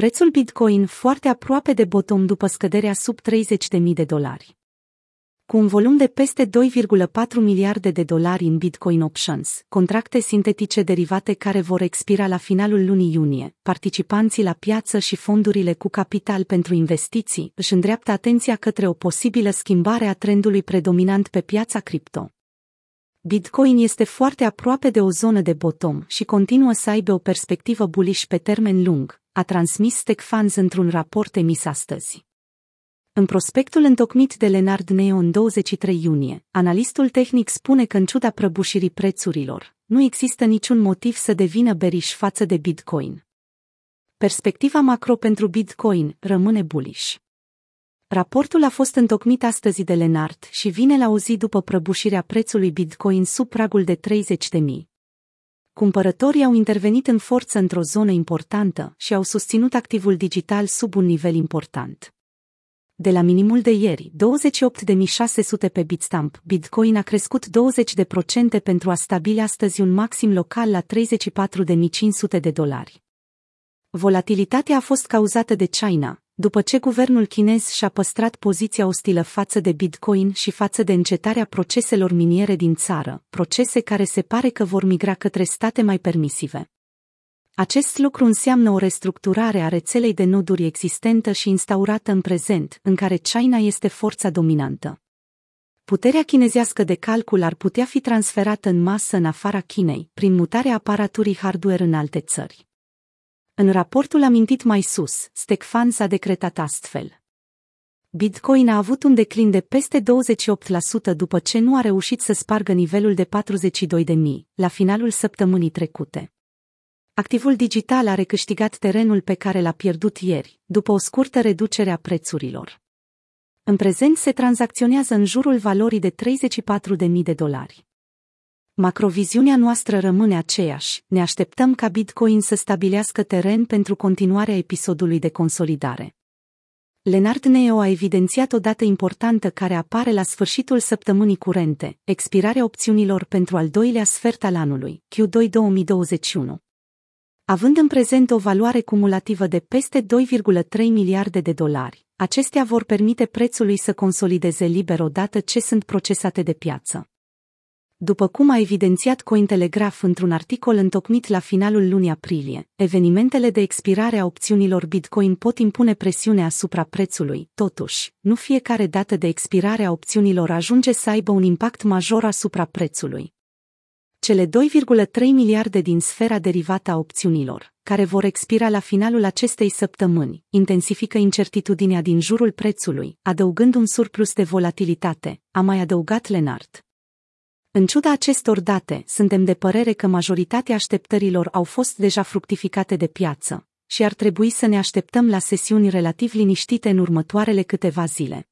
Prețul Bitcoin foarte aproape de bottom după scăderea sub 30.000 de dolari. Cu un volum de peste 2,4 miliarde de dolari în Bitcoin Options, contracte sintetice derivate care vor expira la finalul lunii iunie, participanții la piață și fondurile cu capital pentru investiții își îndreaptă atenția către o posibilă schimbare a trendului predominant pe piața cripto. Bitcoin este foarte aproape de o zonă de bottom și continuă să aibă o perspectivă bullish pe termen lung, a transmis Funds într-un raport emis astăzi. În prospectul întocmit de Leonard Neo în 23 iunie, analistul tehnic spune că în ciuda prăbușirii prețurilor, nu există niciun motiv să devină beriș față de Bitcoin. Perspectiva macro pentru Bitcoin rămâne bullish. Raportul a fost întocmit astăzi de Lenart și vine la o zi după prăbușirea prețului Bitcoin sub pragul de 30 de mii. Cumpărătorii au intervenit în forță într-o zonă importantă și au susținut activul digital sub un nivel important. De la minimul de ieri, 28.600 pe Bitstamp, Bitcoin a crescut 20% pentru a stabili astăzi un maxim local la 34.500 de dolari. Volatilitatea a fost cauzată de China, după ce guvernul chinez și-a păstrat poziția ostilă față de Bitcoin și față de încetarea proceselor miniere din țară, procese care se pare că vor migra către state mai permisive. Acest lucru înseamnă o restructurare a rețelei de noduri existentă și instaurată în prezent, în care China este forța dominantă. Puterea chinezească de calcul ar putea fi transferată în masă în afara Chinei, prin mutarea aparaturii hardware în alte țări. În raportul amintit mai sus, Stecfans a decretat astfel. Bitcoin a avut un declin de peste 28% după ce nu a reușit să spargă nivelul de 42.000 la finalul săptămânii trecute. Activul digital a recâștigat terenul pe care l-a pierdut ieri, după o scurtă reducere a prețurilor. În prezent se tranzacționează în jurul valorii de 34.000 de dolari. Macroviziunea noastră rămâne aceeași, ne așteptăm ca Bitcoin să stabilească teren pentru continuarea episodului de consolidare. Lenard Neo a evidențiat o dată importantă care apare la sfârșitul săptămânii curente, expirarea opțiunilor pentru al doilea sfert al anului, Q2 2021. Având în prezent o valoare cumulativă de peste 2,3 miliarde de dolari, acestea vor permite prețului să consolideze liber odată ce sunt procesate de piață. După cum a evidențiat Cointelegraph într-un articol întocmit la finalul lunii aprilie, evenimentele de expirare a opțiunilor Bitcoin pot impune presiune asupra prețului, totuși, nu fiecare dată de expirare a opțiunilor ajunge să aibă un impact major asupra prețului. Cele 2,3 miliarde din sfera derivată a opțiunilor, care vor expira la finalul acestei săptămâni, intensifică incertitudinea din jurul prețului, adăugând un surplus de volatilitate, a mai adăugat Lenart. În ciuda acestor date, suntem de părere că majoritatea așteptărilor au fost deja fructificate de piață și ar trebui să ne așteptăm la sesiuni relativ liniștite în următoarele câteva zile.